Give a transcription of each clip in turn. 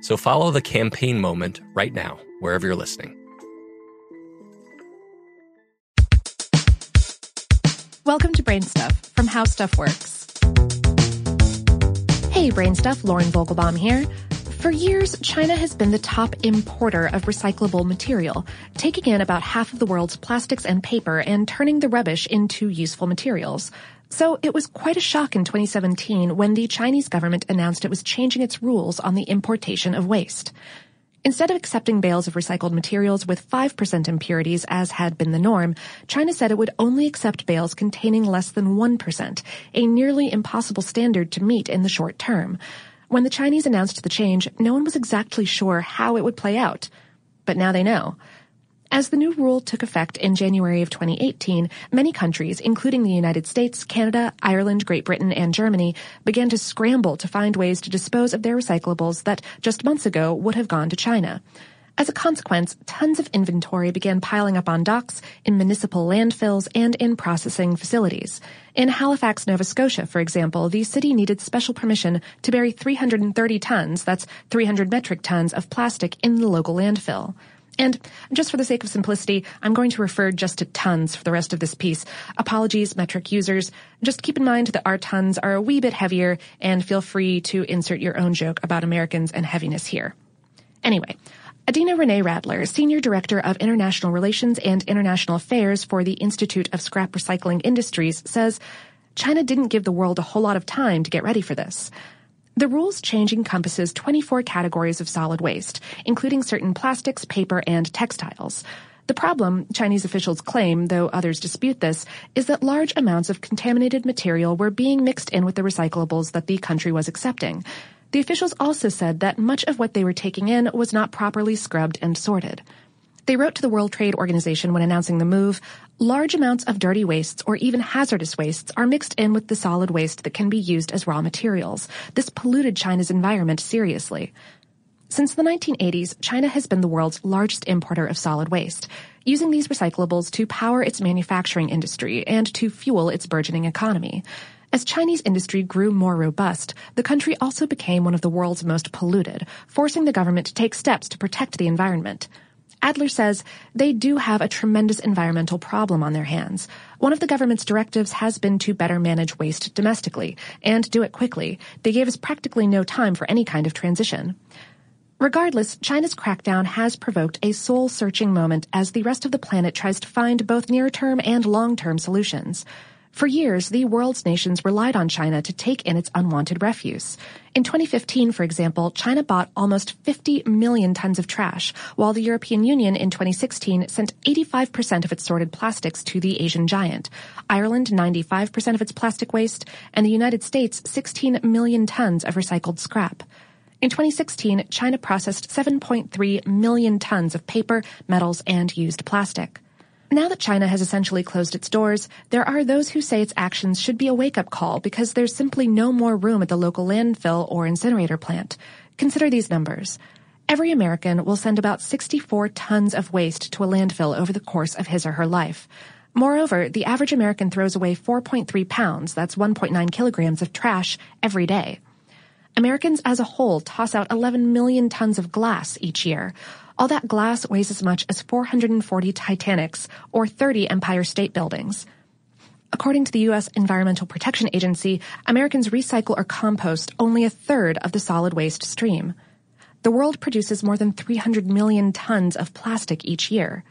So follow the campaign moment right now, wherever you're listening. Welcome to Brain Stuff from How Stuff Works. Hey, Brain Stuff, Lauren Vogelbaum here. For years, China has been the top importer of recyclable material, taking in about half of the world's plastics and paper and turning the rubbish into useful materials. So it was quite a shock in 2017 when the Chinese government announced it was changing its rules on the importation of waste. Instead of accepting bales of recycled materials with 5% impurities as had been the norm, China said it would only accept bales containing less than 1%, a nearly impossible standard to meet in the short term. When the Chinese announced the change, no one was exactly sure how it would play out. But now they know. As the new rule took effect in January of 2018, many countries, including the United States, Canada, Ireland, Great Britain, and Germany, began to scramble to find ways to dispose of their recyclables that just months ago would have gone to China. As a consequence, tons of inventory began piling up on docks, in municipal landfills, and in processing facilities. In Halifax, Nova Scotia, for example, the city needed special permission to bury 330 tons, that's 300 metric tons, of plastic in the local landfill. And just for the sake of simplicity, I'm going to refer just to tons for the rest of this piece. Apologies, metric users. Just keep in mind that our tons are a wee bit heavier and feel free to insert your own joke about Americans and heaviness here. Anyway, Adina Renee Adler, Senior Director of International Relations and International Affairs for the Institute of Scrap Recycling Industries, says China didn't give the world a whole lot of time to get ready for this. The rules change encompasses 24 categories of solid waste, including certain plastics, paper, and textiles. The problem, Chinese officials claim, though others dispute this, is that large amounts of contaminated material were being mixed in with the recyclables that the country was accepting. The officials also said that much of what they were taking in was not properly scrubbed and sorted. They wrote to the World Trade Organization when announcing the move, large amounts of dirty wastes or even hazardous wastes are mixed in with the solid waste that can be used as raw materials. This polluted China's environment seriously. Since the 1980s, China has been the world's largest importer of solid waste, using these recyclables to power its manufacturing industry and to fuel its burgeoning economy. As Chinese industry grew more robust, the country also became one of the world's most polluted, forcing the government to take steps to protect the environment. Adler says they do have a tremendous environmental problem on their hands. One of the government's directives has been to better manage waste domestically and do it quickly. They gave us practically no time for any kind of transition. Regardless, China's crackdown has provoked a soul searching moment as the rest of the planet tries to find both near term and long term solutions. For years, the world's nations relied on China to take in its unwanted refuse. In 2015, for example, China bought almost 50 million tons of trash, while the European Union in 2016 sent 85% of its sorted plastics to the Asian giant, Ireland 95% of its plastic waste, and the United States 16 million tons of recycled scrap. In 2016, China processed 7.3 million tons of paper, metals, and used plastic. Now that China has essentially closed its doors, there are those who say its actions should be a wake-up call because there's simply no more room at the local landfill or incinerator plant. Consider these numbers. Every American will send about 64 tons of waste to a landfill over the course of his or her life. Moreover, the average American throws away 4.3 pounds, that's 1.9 kilograms of trash every day. Americans as a whole toss out 11 million tons of glass each year. All that glass weighs as much as 440 Titanics or 30 Empire State Buildings. According to the U.S. Environmental Protection Agency, Americans recycle or compost only a third of the solid waste stream. The world produces more than 300 million tons of plastic each year.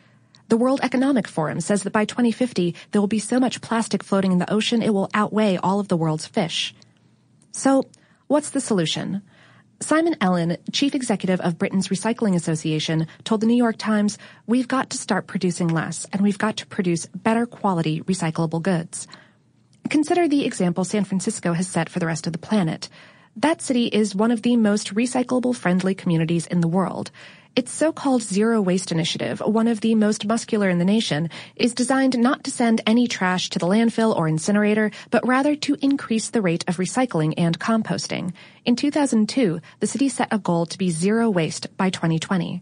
The World Economic Forum says that by 2050, there will be so much plastic floating in the ocean it will outweigh all of the world's fish. So, What's the solution? Simon Ellin, chief executive of Britain's Recycling Association, told the New York Times, we've got to start producing less and we've got to produce better quality recyclable goods. Consider the example San Francisco has set for the rest of the planet. That city is one of the most recyclable friendly communities in the world. Its so-called zero waste initiative, one of the most muscular in the nation, is designed not to send any trash to the landfill or incinerator, but rather to increase the rate of recycling and composting. In 2002, the city set a goal to be zero waste by 2020.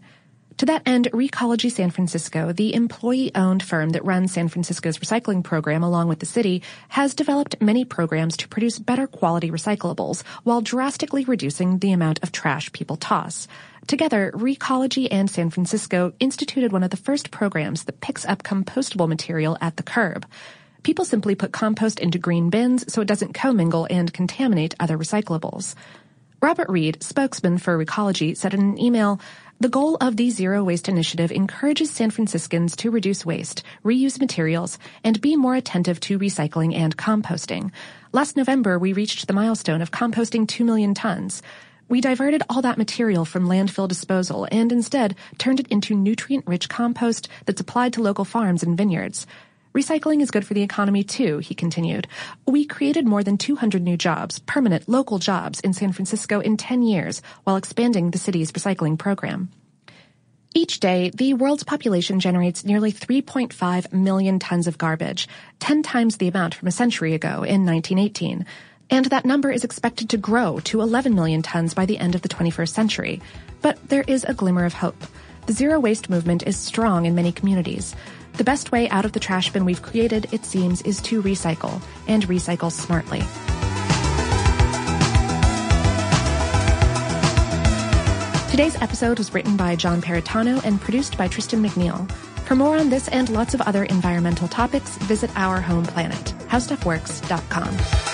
To that end, Recology San Francisco, the employee-owned firm that runs San Francisco's recycling program along with the city, has developed many programs to produce better quality recyclables while drastically reducing the amount of trash people toss. Together, Recology and San Francisco instituted one of the first programs that picks up compostable material at the curb. People simply put compost into green bins so it doesn't commingle and contaminate other recyclables. Robert Reed, spokesman for Recology, said in an email, the goal of the Zero Waste Initiative encourages San Franciscans to reduce waste, reuse materials, and be more attentive to recycling and composting. Last November, we reached the milestone of composting 2 million tons. We diverted all that material from landfill disposal and instead turned it into nutrient-rich compost that's applied to local farms and vineyards. Recycling is good for the economy too, he continued. We created more than 200 new jobs, permanent local jobs in San Francisco in 10 years while expanding the city's recycling program. Each day, the world's population generates nearly 3.5 million tons of garbage, 10 times the amount from a century ago in 1918 and that number is expected to grow to 11 million tons by the end of the 21st century. But there is a glimmer of hope. The zero waste movement is strong in many communities. The best way out of the trash bin we've created, it seems, is to recycle, and recycle smartly. Today's episode was written by John Perritano and produced by Tristan McNeil. For more on this and lots of other environmental topics, visit our home planet, howstuffworks.com.